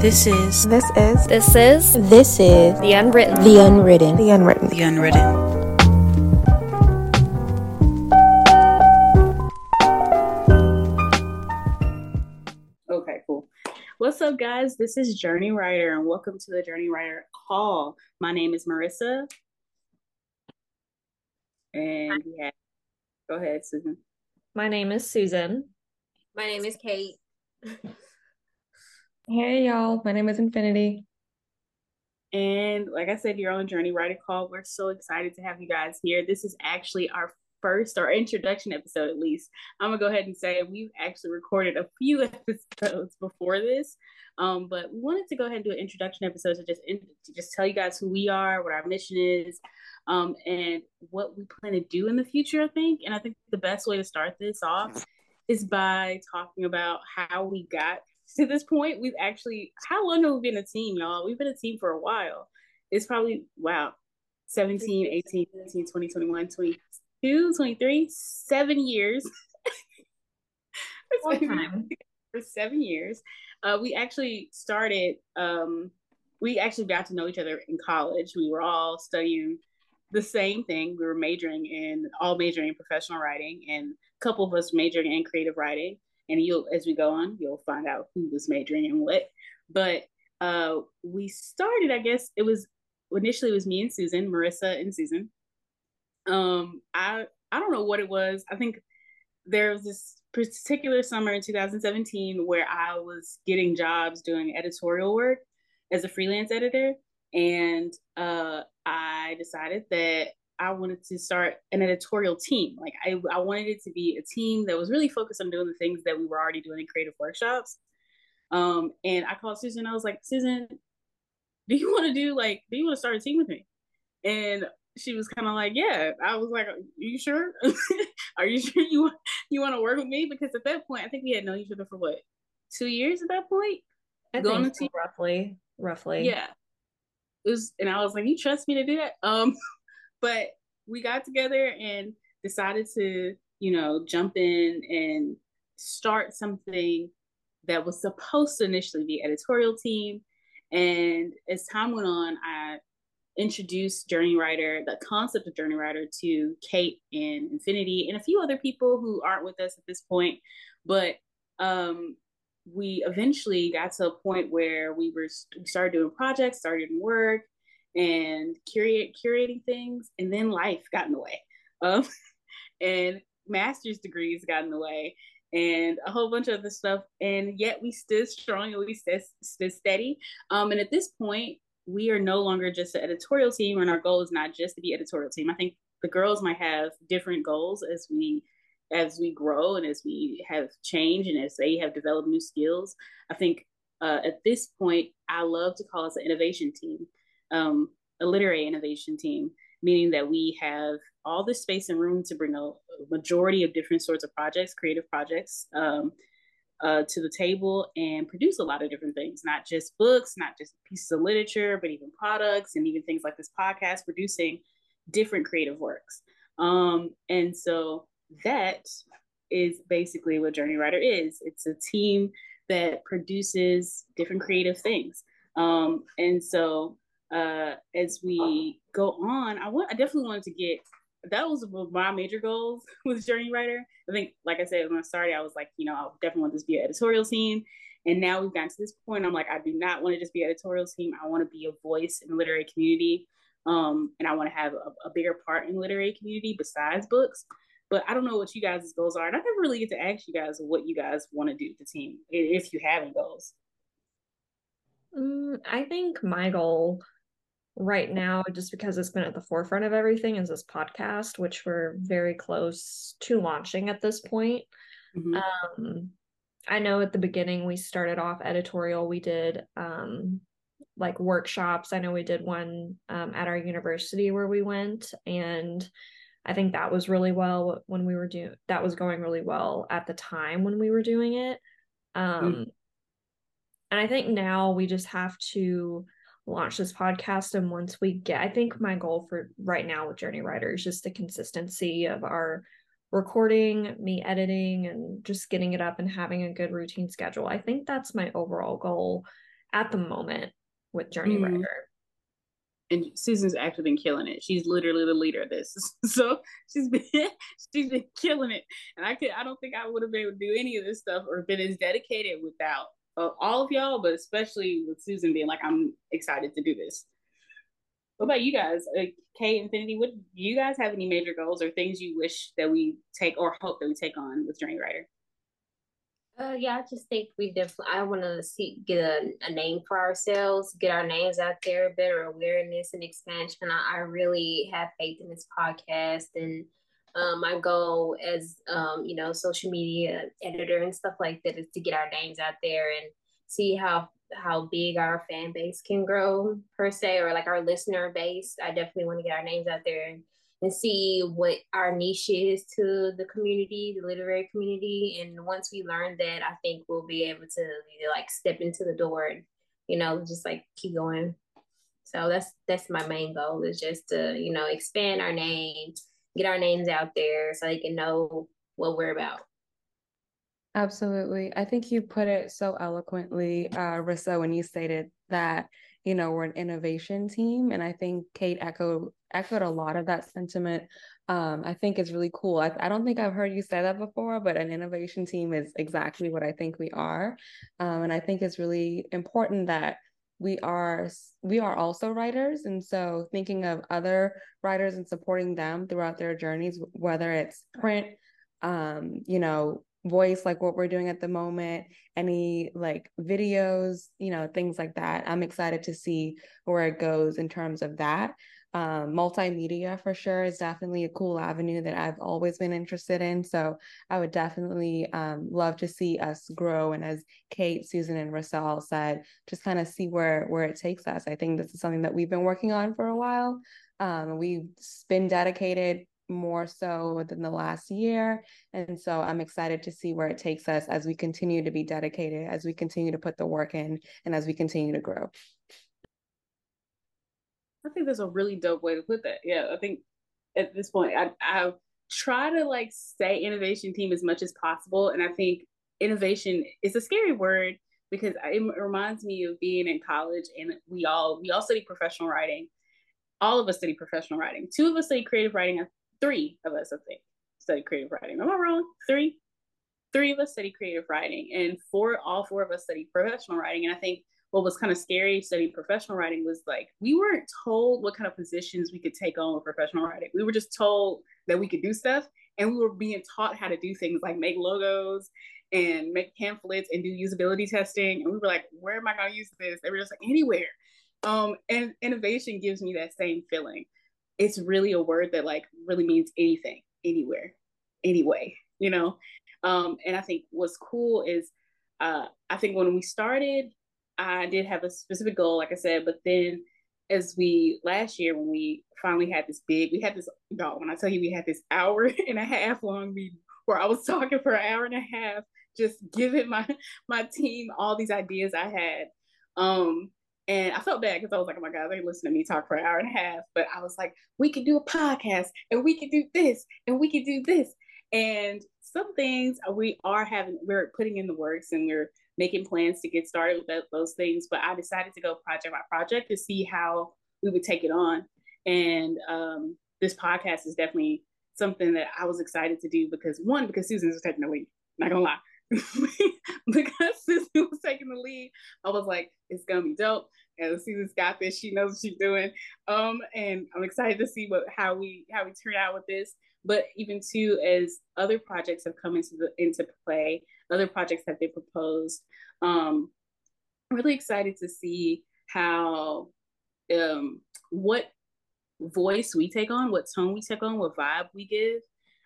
This is This is This is This is The Unwritten. The Unwritten. The Unwritten. The Unwritten. Okay, cool. What's up, guys? This is Journey Writer, and welcome to the Journey Writer Call. My name is Marissa, and we have. Go ahead, Susan. My name is Susan. My name is Kate. Hey y'all, my name is Infinity. And like I said, you're on Journey Writer Call. We're so excited to have you guys here. This is actually our first or introduction episode, at least. I'm gonna go ahead and say we've actually recorded a few episodes before this, um, but we wanted to go ahead and do an introduction episode to just to just tell you guys who we are, what our mission is, um, and what we plan to do in the future. I think, and I think the best way to start this off is by talking about how we got to this point. We've actually, how long have we been a team, y'all? We've been a team for a while. It's probably, wow, 17, 18, 19, 20, 21, 22, 23, seven years. For seven years. Uh, we actually started, um, we actually got to know each other in college. We were all studying the same thing. We were majoring in, all majoring in professional writing, and a couple of us majoring in creative writing. And you'll, as we go on, you'll find out who was majoring in what. But uh, we started, I guess it was initially it was me and Susan, Marissa and Susan. Um, I I don't know what it was. I think there was this particular summer in 2017 where I was getting jobs doing editorial work as a freelance editor, and uh, I decided that I wanted to start an editorial team. Like I, I wanted it to be a team that was really focused on doing the things that we were already doing in creative workshops. Um, and I called Susan. I was like, Susan, do you want to do like, do you want to start a team with me? And she was kind of like, yeah. I was like, are you sure? are you sure you want you want to work with me? Because at that point, I think we had known each other for what two years at that point. I Going think so, roughly. Roughly. Yeah. It was, and I was like, you trust me to do that? Um, but we got together and decided to, you know, jump in and start something that was supposed to initially be editorial team. And as time went on, I introduced Journey Writer, the concept of Journey Writer to Kate and Infinity and a few other people who aren't with us at this point. But um, we eventually got to a point where we were we started doing projects, started work, and curate curating things, and then life got in the way. Um, and master's degrees got in the way, and a whole bunch of other stuff. And yet we stood strong and we stood, stood steady. Um, and at this point, we are no longer just an editorial team, and our goal is not just to be editorial team. I think the girls might have different goals as we as we grow and as we have changed and as they have developed new skills. I think uh, at this point, I love to call us an innovation team, um, a literary innovation team, meaning that we have all the space and room to bring a, majority of different sorts of projects, creative projects, um, uh, to the table and produce a lot of different things, not just books, not just pieces of literature, but even products and even things like this podcast, producing different creative works. Um, and so that is basically what Journey Writer is. It's a team that produces different creative things. Um, and so uh, as we go on, I want I definitely wanted to get that was my major goals with Journey Writer. I think, like I said, when I started, I was like, you know, I definitely want this to be an editorial team. And now we've gotten to this point. I'm like, I do not want to just be an editorial team. I want to be a voice in the literary community. Um, and I want to have a, a bigger part in literary community besides books. But I don't know what you guys' goals are. And I never really get to ask you guys what you guys want to do with the team, if you have any goals. Mm, I think my goal right now, just because it's been at the forefront of everything, is this podcast, which we're very close to launching at this point. Mhm. Um, I know at the beginning we started off editorial. We did um, like workshops. I know we did one um, at our university where we went, and I think that was really well when we were doing. That was going really well at the time when we were doing it. Um, and I think now we just have to launch this podcast. And once we get, I think my goal for right now with Journey Writer is just the consistency of our recording, me editing, and just getting it up and having a good routine schedule. I think that's my overall goal at the moment with Journey mm-hmm. Writer. And Susan's actually been killing it. She's literally the leader of this. So she's been she's been killing it. And I could I don't think I would have been able to do any of this stuff or been as dedicated without uh, all of y'all, but especially with Susan being like, I'm excited to do this. What about you guys? Uh, K Infinity, what do you guys have any major goals or things you wish that we take or hope that we take on with Journey Writer? Uh, yeah, I just think we definitely. I want to see get a, a name for ourselves, get our names out there, better awareness and expansion. I, I really have faith in this podcast, and um, my goal as um, you know, social media editor and stuff like that is to get our names out there and see how how big our fan base can grow per se, or like our listener base. I definitely want to get our names out there and and see what our niche is to the community, the literary community. And once we learn that, I think we'll be able to like step into the door and, you know, just like keep going. So that's that's my main goal is just to, you know, expand our name, get our names out there so they can know what we're about. Absolutely. I think you put it so eloquently, uh, Rissa, when you stated that you know we're an innovation team and i think kate echoed echoed a lot of that sentiment um, i think it's really cool I, I don't think i've heard you say that before but an innovation team is exactly what i think we are um, and i think it's really important that we are we are also writers and so thinking of other writers and supporting them throughout their journeys whether it's print um, you know voice like what we're doing at the moment any like videos you know things like that i'm excited to see where it goes in terms of that um, multimedia for sure is definitely a cool avenue that i've always been interested in so i would definitely um, love to see us grow and as kate susan and Rissa said just kind of see where where it takes us i think this is something that we've been working on for a while um, we've been dedicated more so within the last year. And so I'm excited to see where it takes us as we continue to be dedicated, as we continue to put the work in, and as we continue to grow. I think that's a really dope way to put that. Yeah, I think at this point, I, I try to like say innovation team as much as possible. And I think innovation is a scary word because it reminds me of being in college and we all we all study professional writing all of us study professional writing two of us study creative writing three of us, I think, study creative writing. Am I wrong? Three? Three of us study creative writing, and four, all four of us study professional writing. And I think what was kind of scary studying professional writing was like we weren't told what kind of positions we could take on with professional writing. We were just told that we could do stuff, and we were being taught how to do things like make logos and make pamphlets and do usability testing. And we were like, where am I going to use this? They were just like, anywhere. Um, and innovation gives me that same feeling it's really a word that like really means anything, anywhere, anyway, you know? Um, and I think what's cool is uh, I think when we started, I did have a specific goal, like I said, but then as we last year when we finally had this big, we had this dog. When I tell you we had this hour and a half long meeting where I was talking for an hour and a half, just giving my my team all these ideas I had. Um, and I felt bad because I was like, oh my God, they listen to me talk for an hour and a half. But I was like, we could do a podcast and we could do this and we could do this. And some things we are having, we're putting in the works and we're making plans to get started with that, those things. But I decided to go project by project to see how we would take it on. And um, this podcast is definitely something that I was excited to do because one, because Susan's taking the lead, not gonna lie. because Susan was taking the lead, I was like, it's gonna be dope. And Susan's got this; she knows what she's doing. Um, and I'm excited to see what how we how we turn out with this. But even too, as other projects have come into the into play, other projects have been proposed. Um, I'm really excited to see how um what voice we take on, what tone we take on, what vibe we give.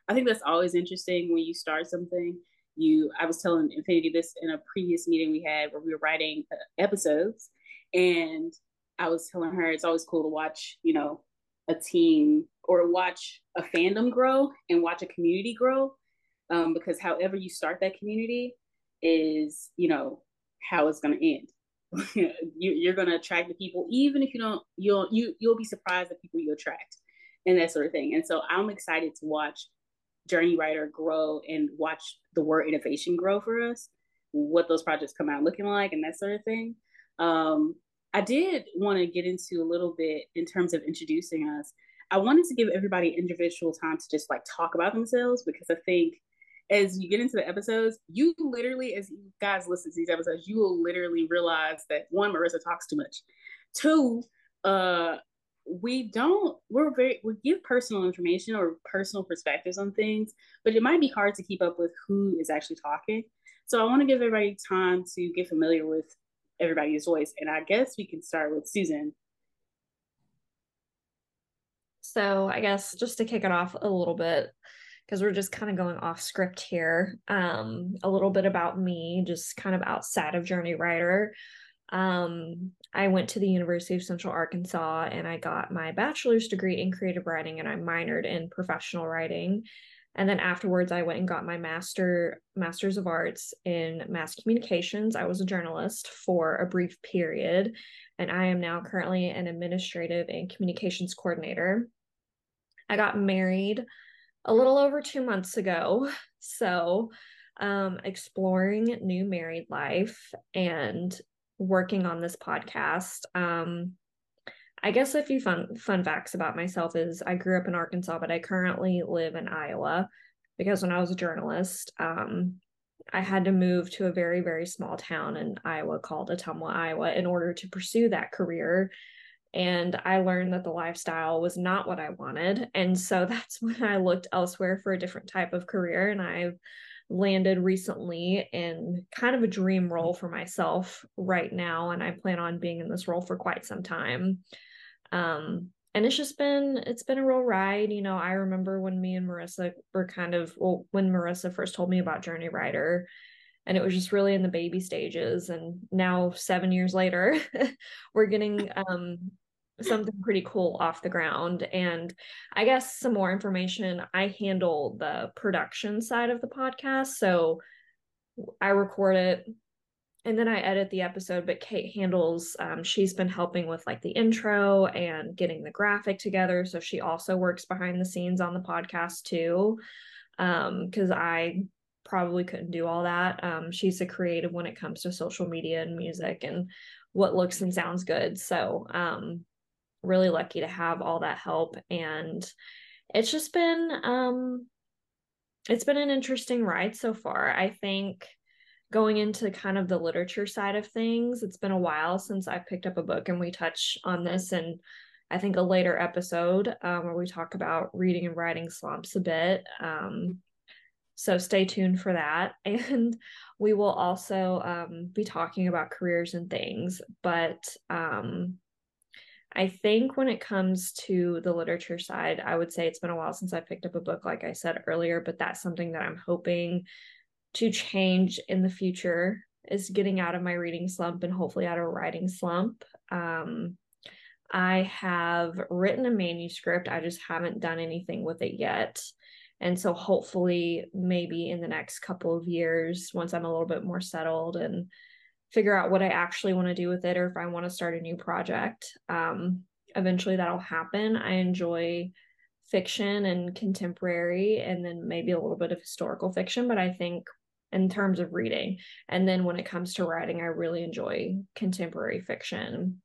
I think that's always interesting when you start something you i was telling infinity this in a previous meeting we had where we were writing uh, episodes and i was telling her it's always cool to watch you know a team or watch a fandom grow and watch a community grow um, because however you start that community is you know how it's going to end. You, are going to attract the people even if you don't you'll you you'll be surprised at people you attract and that sort of thing. And so i'm excited to watch journey writer grow and watch the word innovation grow for us what those projects come out looking like and that sort of thing. Um, I did want to get into a little bit in terms of introducing us. I wanted to give everybody individual time to just like talk about themselves because I think as you get into the episodes, you literally, as you guys listen to these episodes, you will literally realize that one, Marissa talks too much. Two, uh, we don't we're very we give personal information or personal perspectives on things but it might be hard to keep up with who is actually talking so i want to give everybody time to get familiar with everybody's voice and i guess we can start with susan so i guess just to kick it off a little bit because we're just kind of going off script here um a little bit about me just kind of outside of journey writer um, I went to the University of Central Arkansas and I got my bachelor's degree in creative writing and I minored in professional writing. And then afterwards, I went and got my master master's of arts in mass communications. I was a journalist for a brief period, and I am now currently an administrative and communications coordinator. I got married a little over two months ago, so um, exploring new married life and working on this podcast. Um, I guess a few fun fun facts about myself is I grew up in Arkansas, but I currently live in Iowa because when I was a journalist, um, I had to move to a very very small town in Iowa called Ottumwa, Iowa, in order to pursue that career. And I learned that the lifestyle was not what I wanted, and so that's when I looked elsewhere for a different type of career. And I've landed recently in kind of a dream role for myself right now and i plan on being in this role for quite some time um and it's just been it's been a real ride you know i remember when me and marissa were kind of well when marissa first told me about journey writer and it was just really in the baby stages and now seven years later we're getting um something pretty cool off the ground. And I guess some more information I handle the production side of the podcast. So I record it and then I edit the episode, but Kate handles, um, she's been helping with like the intro and getting the graphic together. So she also works behind the scenes on the podcast too. Um, cause I probably couldn't do all that. Um, she's a creative when it comes to social media and music and what looks and sounds good. So, um, really lucky to have all that help. And it's just been um it's been an interesting ride so far. I think going into kind of the literature side of things it's been a while since i picked up a book and we touch on this and i think a later episode um, where we talk about reading and writing slumps a bit. Um, so stay tuned for that. And we will also um, be talking about careers and things. But um, I think when it comes to the literature side, I would say it's been a while since I picked up a book, like I said earlier, but that's something that I'm hoping to change in the future is getting out of my reading slump and hopefully out of a writing slump. Um, I have written a manuscript, I just haven't done anything with it yet. And so hopefully, maybe in the next couple of years, once I'm a little bit more settled and figure out what I actually want to do with it or if I want to start a new project. Um, eventually that'll happen. I enjoy fiction and contemporary and then maybe a little bit of historical fiction, but I think in terms of reading. And then when it comes to writing, I really enjoy contemporary fiction.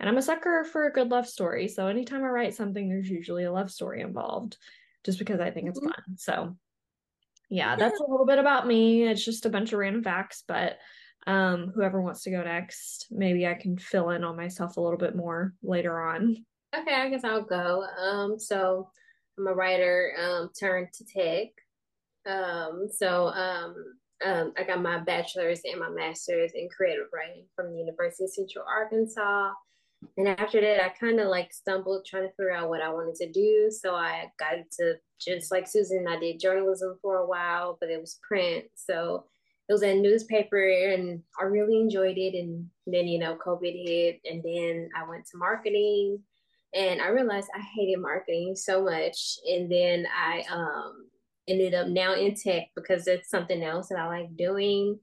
And I'm a sucker for a good love story. So anytime I write something, there's usually a love story involved just because I think it's mm-hmm. fun. So yeah, that's a little bit about me. It's just a bunch of random facts, but um, whoever wants to go next, maybe I can fill in on myself a little bit more later on. Okay, I guess I'll go. Um, so I'm a writer um, turned to tech. Um, so um, um, I got my bachelor's and my master's in creative writing from the University of Central Arkansas. And after that, I kind of like stumbled trying to figure out what I wanted to do. So I got into just like Susan, I did journalism for a while, but it was print. So it was a newspaper and I really enjoyed it. And then, you know, COVID hit and then I went to marketing and I realized I hated marketing so much. And then I um, ended up now in tech because it's something else that I like doing.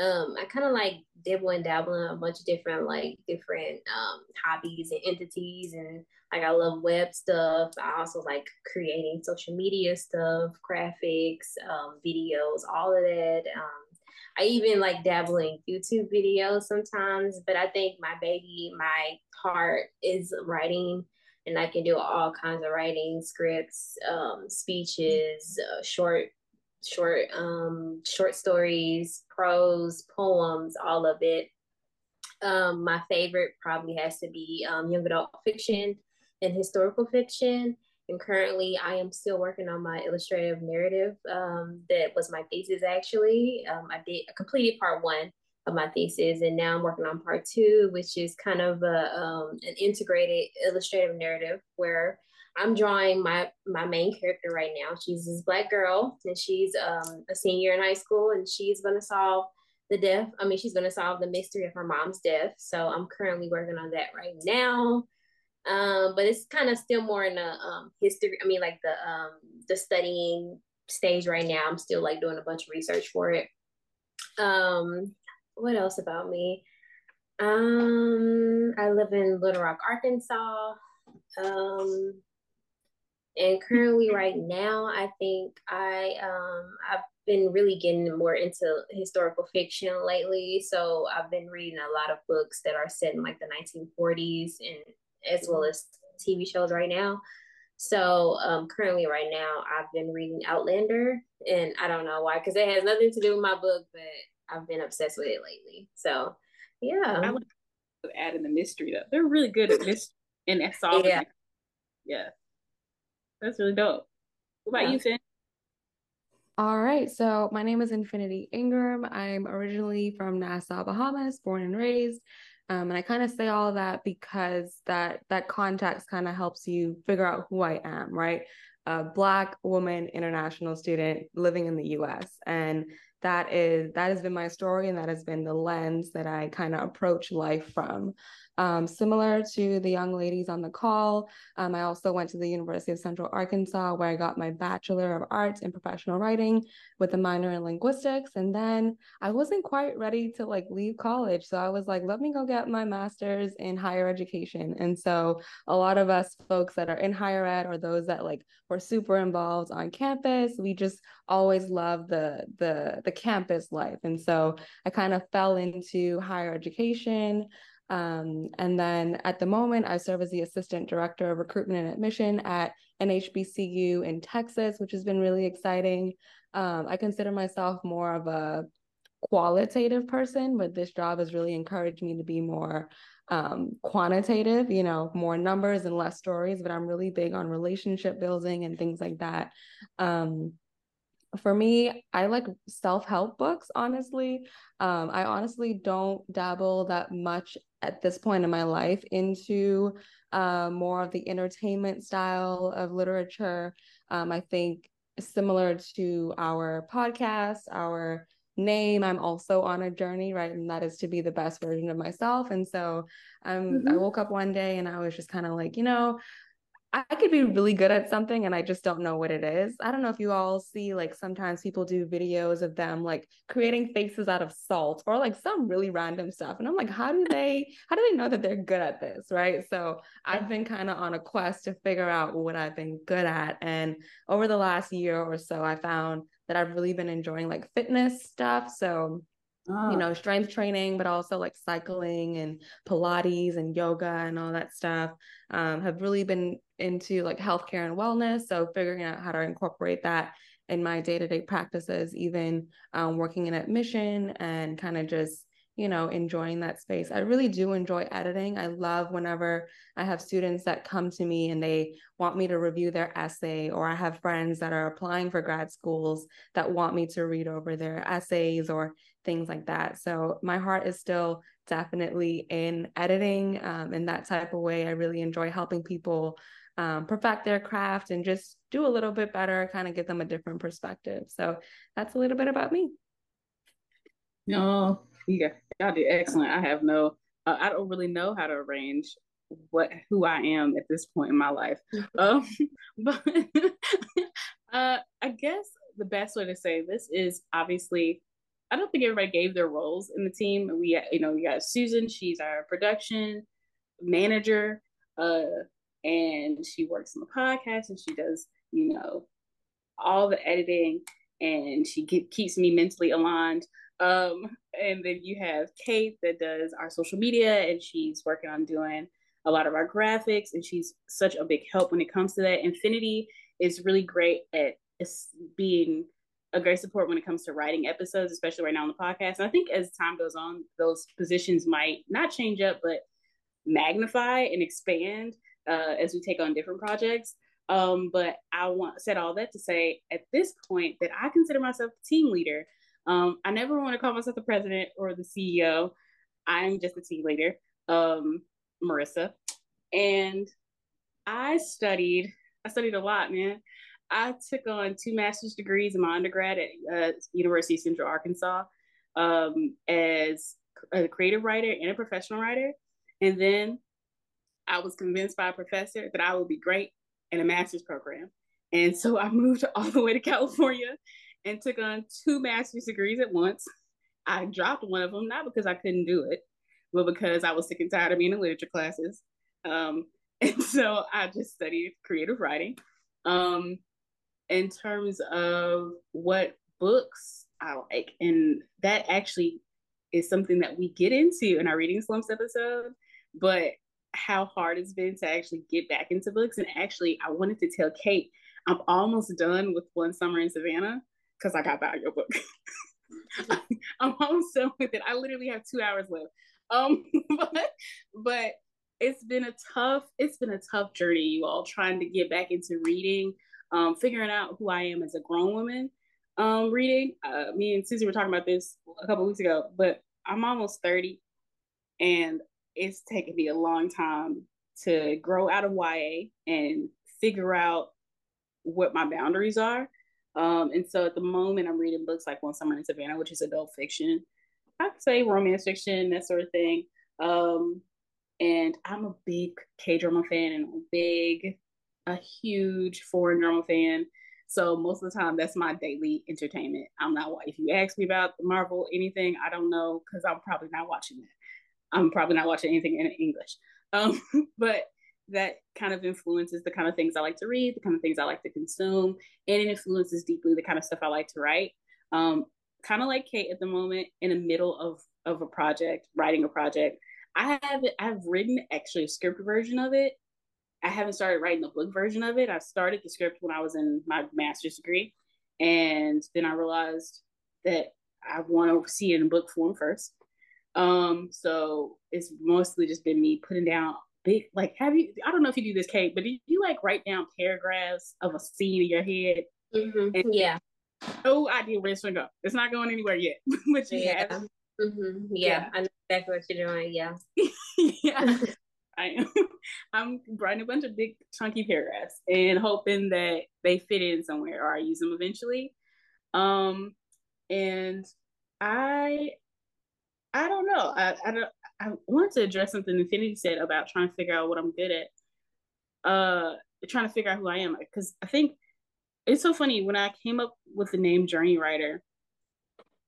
Um, I kind of like dibble and dabble in a bunch of different like different um, hobbies and entities and like I love web stuff. I also like creating social media stuff, graphics, um, videos, all of that. I even like dabbling YouTube videos sometimes, but I think my baby, my heart is writing and I can do all kinds of writing, scripts, um, speeches, uh, short, short, um, short stories, prose, poems, all of it. Um, my favorite probably has to be um, young adult fiction and historical fiction. And currently, I am still working on my illustrative narrative. Um, that was my thesis actually. Um, I did I completed part one of my thesis, and now I'm working on part two, which is kind of a um, an integrated illustrative narrative where I'm drawing my my main character right now. She's this black girl, and she's um, a senior in high school, and she's gonna solve the death. I mean, she's gonna solve the mystery of her mom's death. So I'm currently working on that right now. Um, but it's kind of still more in the um, history. I mean, like the um, the studying stage right now. I'm still like doing a bunch of research for it. Um, what else about me? Um, I live in Little Rock, Arkansas. Um, and currently right now, I think I um I've been really getting more into historical fiction lately. So I've been reading a lot of books that are set in like the 1940s and as well as TV shows right now. So um, currently, right now, I've been reading Outlander, and I don't know why, because it has nothing to do with my book, but I've been obsessed with it lately. So yeah, I like adding the mystery though. They're really good at mystery and that's solving. Yeah. yeah, that's really dope. What about yeah. you, Finn? All right, so my name is Infinity Ingram. I'm originally from Nassau, Bahamas, born and raised. Um, and I kind of say all that because that that context kind of helps you figure out who I am, right? A black woman, international student living in the U.S. and that is that has been my story and that has been the lens that I kind of approach life from. Um, similar to the young ladies on the call, um, I also went to the University of Central Arkansas where I got my Bachelor of Arts in Professional Writing with a minor in linguistics. And then I wasn't quite ready to like leave college. So I was like, let me go get my master's in higher education. And so a lot of us folks that are in higher ed or those that like were super involved on campus, we just always love the the the campus life. And so I kind of fell into higher education. Um, and then at the moment, I serve as the assistant director of recruitment and admission at an HBCU in Texas, which has been really exciting. Um, I consider myself more of a qualitative person, but this job has really encouraged me to be more um, quantitative, you know, more numbers and less stories. But I'm really big on relationship building and things like that. Um, for me, I like self help books, honestly. Um, I honestly don't dabble that much at this point in my life into uh, more of the entertainment style of literature. Um, I think similar to our podcast, our name, I'm also on a journey, right? And that is to be the best version of myself. And so um, mm-hmm. I woke up one day and I was just kind of like, you know, I could be really good at something and I just don't know what it is. I don't know if you all see like sometimes people do videos of them like creating faces out of salt or like some really random stuff. And I'm like, how do they how do they know that they're good at this? Right. So I've been kind of on a quest to figure out what I've been good at. And over the last year or so, I found that I've really been enjoying like fitness stuff. So Oh. you know, strength training, but also like cycling and Pilates and yoga and all that stuff. Um, have really been into like healthcare and wellness. So figuring out how to incorporate that in my day to day practices, even um, working in admission and kind of just you know, enjoying that space. I really do enjoy editing. I love whenever I have students that come to me and they want me to review their essay, or I have friends that are applying for grad schools that want me to read over their essays or things like that. So my heart is still definitely in editing um, in that type of way. I really enjoy helping people um, perfect their craft and just do a little bit better, kind of give them a different perspective. So that's a little bit about me. No, yeah, y'all did excellent. I have no, uh, I don't really know how to arrange what who I am at this point in my life. um, but uh, I guess the best way to say this is obviously, I don't think everybody gave their roles in the team. We, you know, we got Susan. She's our production manager, uh, and she works on the podcast and she does, you know, all the editing and she keeps me mentally aligned Um, and then you have Kate that does our social media, and she's working on doing a lot of our graphics, and she's such a big help when it comes to that. Infinity is really great at being a great support when it comes to writing episodes, especially right now on the podcast. And I think as time goes on, those positions might not change up, but magnify and expand uh, as we take on different projects. Um, but I want said all that to say at this point that I consider myself a team leader. Um, I never want to call myself the president or the CEO. I'm just a team leader, um, Marissa, and I studied. I studied a lot, man. I took on two master's degrees in my undergrad at uh, University of Central Arkansas um, as a creative writer and a professional writer. And then I was convinced by a professor that I would be great in a master's program. And so I moved all the way to California and took on two master's degrees at once. I dropped one of them, not because I couldn't do it, but because I was sick and tired of being in literature classes. Um, and so I just studied creative writing. Um, in terms of what books I like, and that actually is something that we get into in our reading slumps episode. But how hard it's been to actually get back into books. And actually, I wanted to tell Kate, I'm almost done with One Summer in Savannah because I got the your book. I'm almost done with it. I literally have two hours left. Um, but but it's been a tough it's been a tough journey, you all trying to get back into reading, um, figuring out who I am as a grown woman. Um, reading. Uh, me and Susie were talking about this a couple weeks ago, but I'm almost 30 and it's taken me a long time to grow out of YA and figure out what my boundaries are. Um, and so at the moment, I'm reading books like One Summer in Savannah, which is adult fiction. I could say romance fiction, that sort of thing. Um, and I'm a big K drama fan and a big, a huge foreign drama fan. So most of the time, that's my daily entertainment. I'm not. If you ask me about Marvel anything, I don't know because I'm probably not watching that. I'm probably not watching anything in English. Um, but that kind of influences the kind of things I like to read, the kind of things I like to consume, and it influences deeply the kind of stuff I like to write. Um, kind of like Kate at the moment, in the middle of of a project, writing a project. I have I've written actually a script version of it. I haven't started writing the book version of it. I started the script when I was in my master's degree, and then I realized that I want to see it in book form first. Um, so it's mostly just been me putting down big like have you I don't know if you do this, Kate, but do you like write down paragraphs of a scene in your head? Mm-hmm. Yeah. No idea where it's gonna go. It's not going anywhere yet. but you yeah. have. Mm-hmm. Yeah. yeah, I know exactly what you're doing. Yeah. yeah. I am I'm writing a bunch of big chunky paragraphs and hoping that they fit in somewhere or I use them eventually. Um and I I don't know. I I don't. I wanted to address something Infinity said about trying to figure out what I'm good at. Uh, trying to figure out who I am because I think it's so funny when I came up with the name Journey Writer.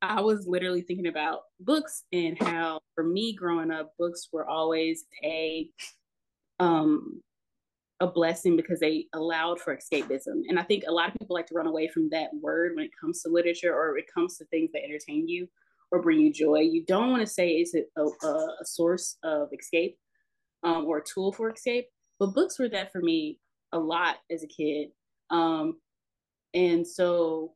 I was literally thinking about books and how, for me growing up, books were always a um a blessing because they allowed for escapism. And I think a lot of people like to run away from that word when it comes to literature or it comes to things that entertain you or bring you joy. You don't want to say it's a, a, a source of escape um, or a tool for escape, but books were that for me a lot as a kid. Um, and so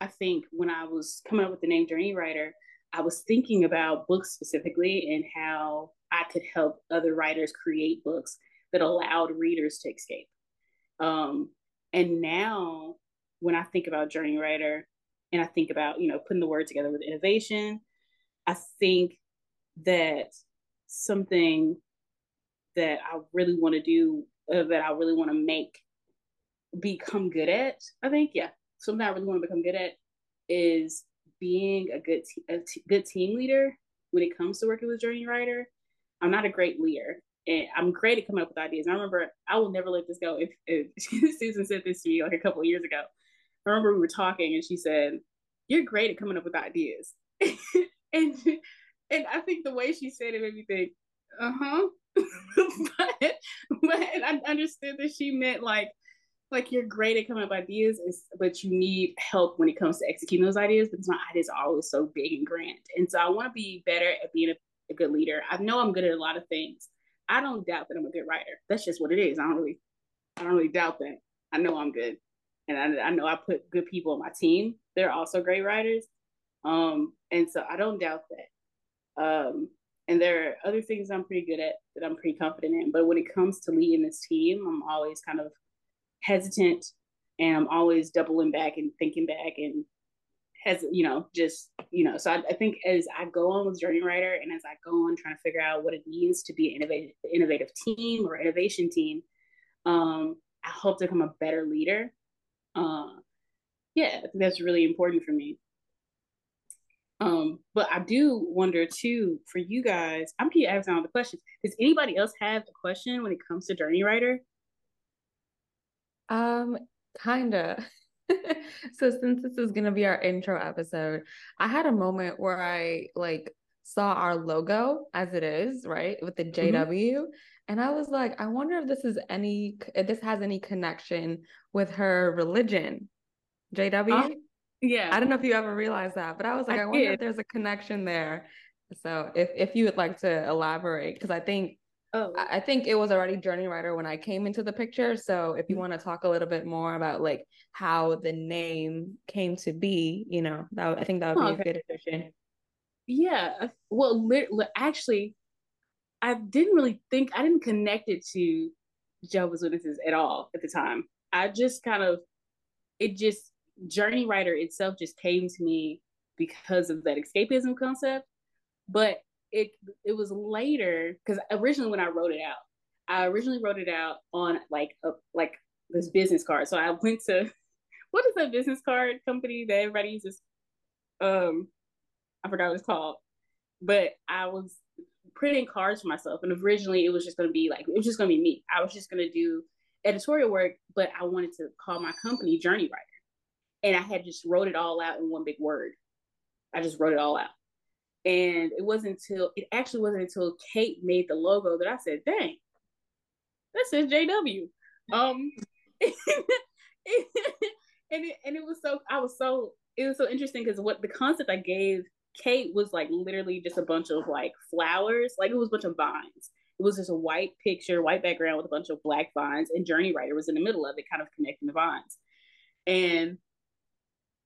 I think when I was coming up with the name Journey Writer, I was thinking about books specifically and how I could help other writers create books that allowed readers to escape. Um, and now, when I think about Journey Writer, and I think about, you know, putting the word together with innovation, I think that something that I really want to do, uh, that I really want to make become good at, I think, yeah, something I really want to become good at is being a good te- a t- good team leader when it comes to working with Journey Writer. I'm not a great leader, and I'm great at coming up with ideas. And I remember I will never let this go. If, if Susan said this to me like a couple years ago, I remember we were talking and she said, You're great at coming up with ideas. and and I think the way she said it made me think, uh-huh. but but I understood that she meant like like you're great at coming up with ideas, but you need help when it comes to executing those ideas because my ideas are always so big and grand. And so I want to be better at being a, a good leader. I know I'm good at a lot of things. I don't doubt that I'm a good writer. That's just what it is. I don't really, I don't really doubt that. I know I'm good, and I, I know I put good people on my team. They're also great writers, um, and so I don't doubt that. Um, and there are other things I'm pretty good at that I'm pretty confident in. But when it comes to leading this team, I'm always kind of hesitant and I'm always doubling back and thinking back and has you know just you know so I, I, think as I go on with Journey Writer and as I go on trying to figure out what it means to be an innovative innovative team or innovation team, um, I hope to become a better leader. Uh, yeah, that's really important for me. Um, but I do wonder too for you guys. I'm keep asking all the questions. Does anybody else have a question when it comes to Journey Writer? Um, kinda. so since this is gonna be our intro episode, I had a moment where I like saw our logo as it is, right, with the JW, mm-hmm. And I was like, I wonder if this is any if this has any connection with her religion, JW. Uh, yeah, I don't know if you ever realized that, but I was like, I, I wonder if there's a connection there. So if if you would like to elaborate, because I think Oh. I think it was already Journey Writer when I came into the picture. So if you mm-hmm. want to talk a little bit more about like how the name came to be, you know, that I think that would be okay. a good addition. Yeah. Uh, well, li- actually, I didn't really think I didn't connect it to Jehovah's Witnesses at all at the time. I just kind of it just Journey Writer itself just came to me because of that escapism concept. But it it was later because originally when I wrote it out, I originally wrote it out on like a like this business card. So I went to what is that business card company that everybody uses? Um, I forgot what it's called, but I was printing cards for myself, and originally it was just going to be like it was just going to be me. I was just going to do editorial work, but I wanted to call my company Journey Writer, and I had just wrote it all out in one big word. I just wrote it all out. And it wasn't until it actually wasn't until Kate made the logo that I said, "Dang, that says JW." Um, and it, and it was so I was so it was so interesting because what the concept I gave Kate was like literally just a bunch of like flowers, like it was a bunch of vines. It was just a white picture, white background with a bunch of black vines, and Journey Writer was in the middle of it, kind of connecting the vines. And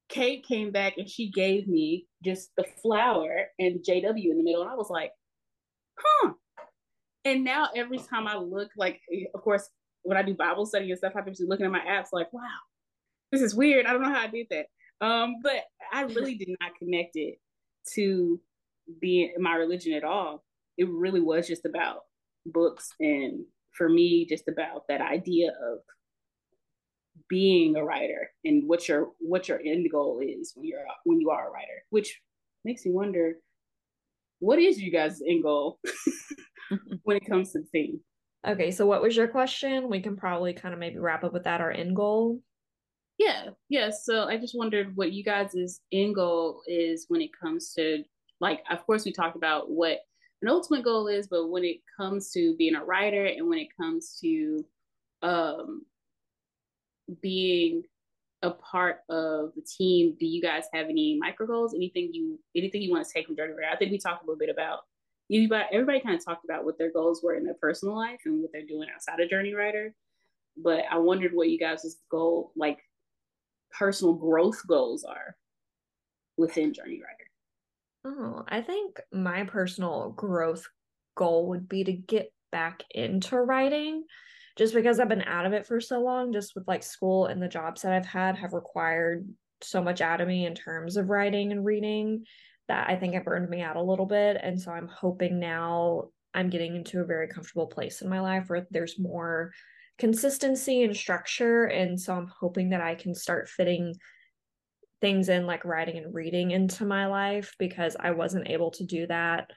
Kate came back and she gave me just the flower and JW in the middle. And I was like, huh. And now every time I look, like, of course, when I do Bible study and stuff, I'm just looking at my apps like, wow, this is weird. I don't know how I did that. Um, but I really did not connect it to being my religion at all. It really was just about books and for me, just about that idea of being a writer and what your what your end goal is when you're when you are a writer which makes me wonder what is you guys end goal when it comes to the theme? Okay so what was your question? We can probably kind of maybe wrap up with that. Our end goal yeah yeah so i just wondered what you guys' end goal is when it comes to like of course we talked about what an ultimate goal is but when it comes to being a writer and when it comes to um being a part of the team, do you guys have any micro goals? Anything you anything you want to take from Journey Writer? I think we talked a little bit about everybody, everybody kind of talked about what their goals were in their personal life and what they're doing outside of Journey Writer. But I wondered what you guys' goal, like personal growth goals are within Journey Writer. Oh, I think my personal growth goal would be to get back into writing just because I've been out of it for so long, just with like school and the jobs that I've had have required so much out of me in terms of writing and reading that I think it burned me out a little bit. And so I'm hoping now I'm getting into a very comfortable place in my life where there's more consistency and structure. And so I'm hoping that I can start fitting things in like writing and reading into my life because I wasn't able to do that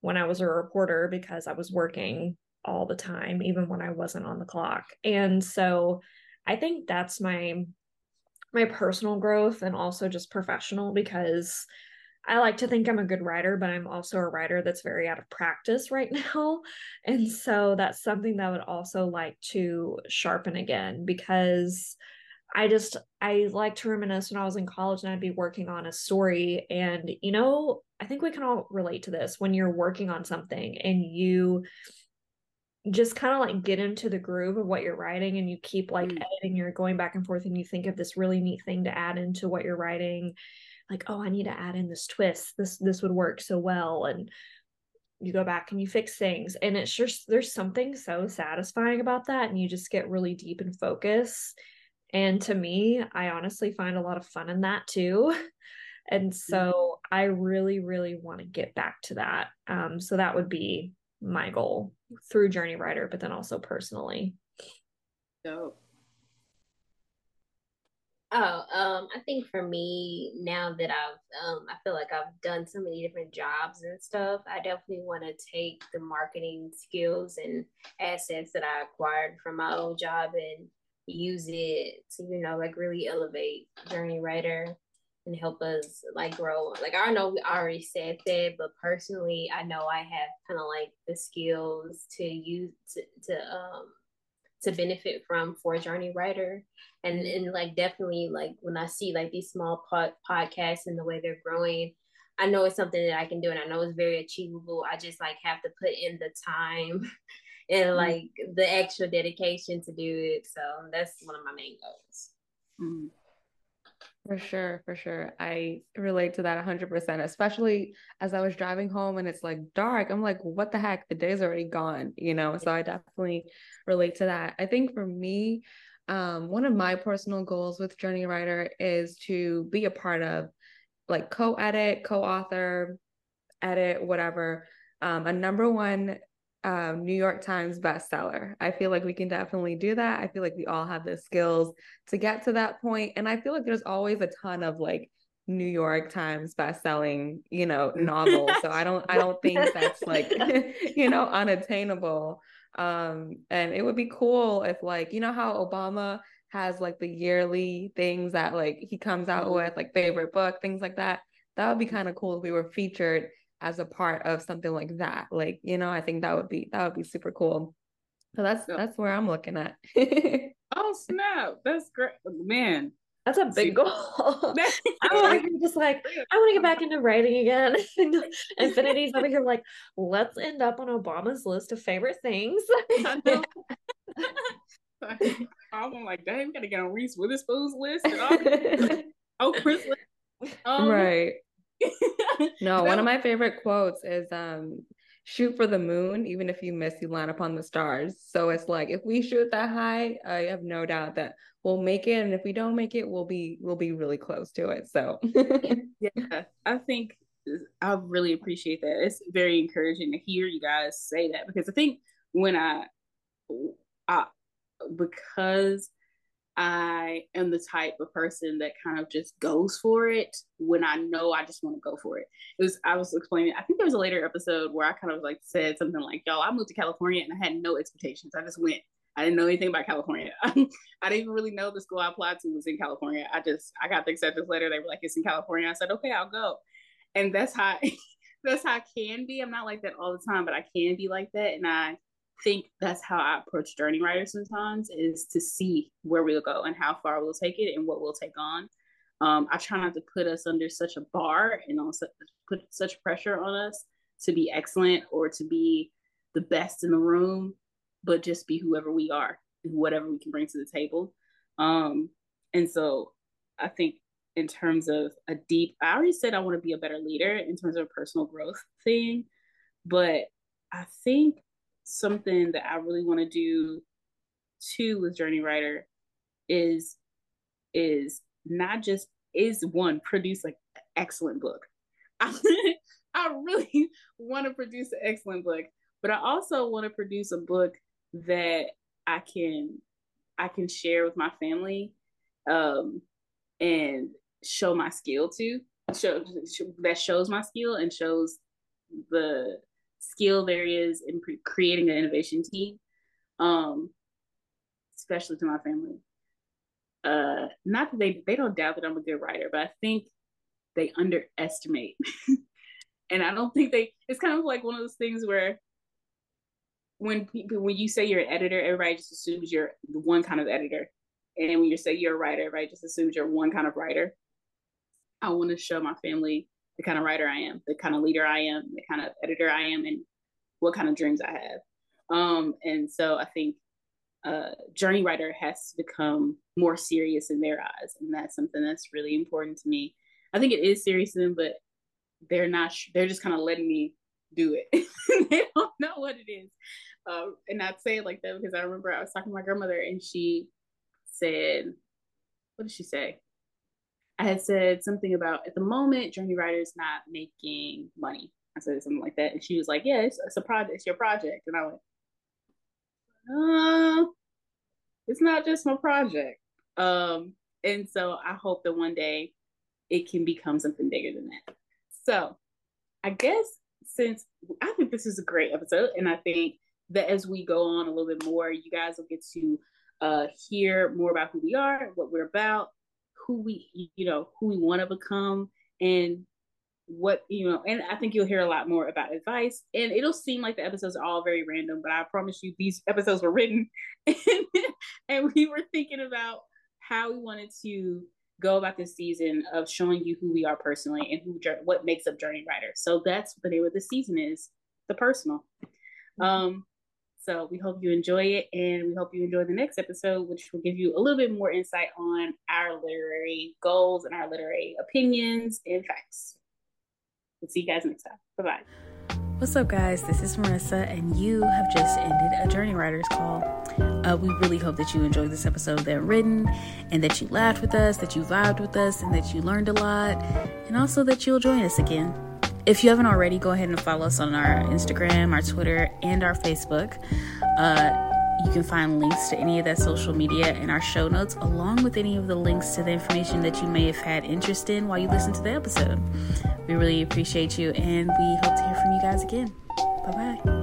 when I was a reporter because I was working all the time, even when I wasn't on the clock. And so I think that's my my personal growth and also just professional because I like to think I'm a good writer, but I'm also a writer that's very out of practice right now. And so that's something that I would also like to sharpen again because I just I like to reminisce when I was in college and I'd be working on a story and you know, I think we can all relate to this when you're working on something and you just kind of like get into the groove of what you're writing and you keep like mm. editing you're going back and forth and you think of this really neat thing to add into what you're writing like oh i need to add in this twist this this would work so well and you go back and you fix things and it's just there's something so satisfying about that and you just get really deep in focus and to me i honestly find a lot of fun in that too and so mm. i really really want to get back to that um so that would be my goal through Journey Writer, but then also personally. Dope. Oh, um, I think for me now that I've, um, I feel like I've done so many different jobs and stuff. I definitely want to take the marketing skills and assets that I acquired from my old job and use it to, you know, like really elevate Journey Writer and help us like grow. Like I know we already said that, but personally, I know I have kind of like the skills to use to, to um to benefit from for a journey writer and and like definitely like when i see like these small pod- podcasts and the way they're growing i know it's something that i can do and i know it's very achievable i just like have to put in the time and mm-hmm. like the extra dedication to do it so that's one of my main goals mm-hmm. For sure, for sure. I relate to that 100%, especially as I was driving home and it's like dark. I'm like, what the heck? The day's already gone, you know? So I definitely relate to that. I think for me, um, one of my personal goals with Journey Writer is to be a part of like co edit, co author, edit, whatever. Um, a number one um, New York Times bestseller. I feel like we can definitely do that. I feel like we all have the skills to get to that point. And I feel like there's always a ton of like New York Times bestselling, you know, novels. so I don't I don't think that's like, you know, unattainable. Um, and it would be cool if like, you know how Obama has like the yearly things that like he comes out mm-hmm. with, like favorite book, things like that. That would be kind of cool if we were featured as a part of something like that. Like, you know, I think that would be that would be super cool. So that's that's where I'm looking at. oh snap. That's great. Man. That's a big goal. I'm like just like, I want to get back into writing again. Infinity's over here like, let's end up on Obama's list of favorite things. I'm like, dang, we gotta get on Reese Witherspoon's list and all Oprah's list. Um, right no, one of my favorite quotes is um shoot for the moon, even if you miss, you land upon the stars. So it's like if we shoot that high, I have no doubt that we'll make it. And if we don't make it, we'll be we'll be really close to it. So yeah, I think I really appreciate that. It's very encouraging to hear you guys say that because I think when I I because I am the type of person that kind of just goes for it when I know I just want to go for it. It was I was explaining. I think there was a later episode where I kind of like said something like, "Y'all, I moved to California and I had no expectations. I just went. I didn't know anything about California. I didn't even really know the school I applied to was in California. I just I got the acceptance letter. They were like, "It's in California." I said, "Okay, I'll go." And that's how that's how I can be. I'm not like that all the time, but I can be like that, and I think that's how I approach journey writers sometimes is to see where we'll go and how far we'll take it and what we'll take on. Um, I try not to put us under such a bar and also put such pressure on us to be excellent or to be the best in the room, but just be whoever we are and whatever we can bring to the table. Um, and so I think in terms of a deep, I already said I want to be a better leader in terms of a personal growth thing, but I think something that I really want to do too with Journey Writer is is not just is one produce like an excellent book. I, I really want to produce an excellent book, but I also want to produce a book that I can I can share with my family um and show my skill to show, show that shows my skill and shows the skill there is in pre- creating an innovation team, um, especially to my family. Uh, not that they they don't doubt that I'm a good writer, but I think they underestimate. and I don't think they. It's kind of like one of those things where when people when you say you're an editor, everybody just assumes you're the one kind of editor, and when you say you're a writer, everybody just assumes you're one kind of writer. I want to show my family the kind of writer I am, the kind of leader I am, the kind of editor I am, and what kind of dreams I have. Um, and so I think uh, journey writer has to become more serious in their eyes, and that's something that's really important to me. I think it is serious to them, but they're not. They're just kind of letting me do it. they don't know what it is, um, and I'd say it like that because I remember I was talking to my grandmother, and she said, "What did she say?" I had said something about at the moment Journey Writer is not making money. I said something like that, and she was like, "Yeah, it's, it's a project. It's your project." And I went, "Uh, it's not just my project." Um, and so I hope that one day it can become something bigger than that. So, I guess since I think this is a great episode, and I think that as we go on a little bit more, you guys will get to uh, hear more about who we are, what we're about, who we you know who we want to become and what you know and i think you'll hear a lot more about advice. And it'll seem like the episodes are all very random but i promise you these episodes were written and we were thinking about how we wanted to go about this season of showing you who we are personally and who what makes up journey writer so that's what the name of the season is the personal. Um so we hope you enjoy it and we hope you enjoy the next episode, which will give you a little bit more insight on our literary goals and our literary opinions and facts. We'll see you guys next time. Bye bye. What's up, guys? This is Marissa, and you have just ended a Journey Writers call. Uh, we really hope that you enjoyed this episode that written, and that you laughed with us, that you vibed with us, and that you learned a lot, and also that you'll join us again. If you haven't already, go ahead and follow us on our Instagram, our Twitter, and our Facebook. Uh, you can find links to any of that social media in our show notes, along with any of the links to the information that you may have had interest in while you listen to the episode. We really appreciate you, and we hope to hear from you guys again. Bye bye.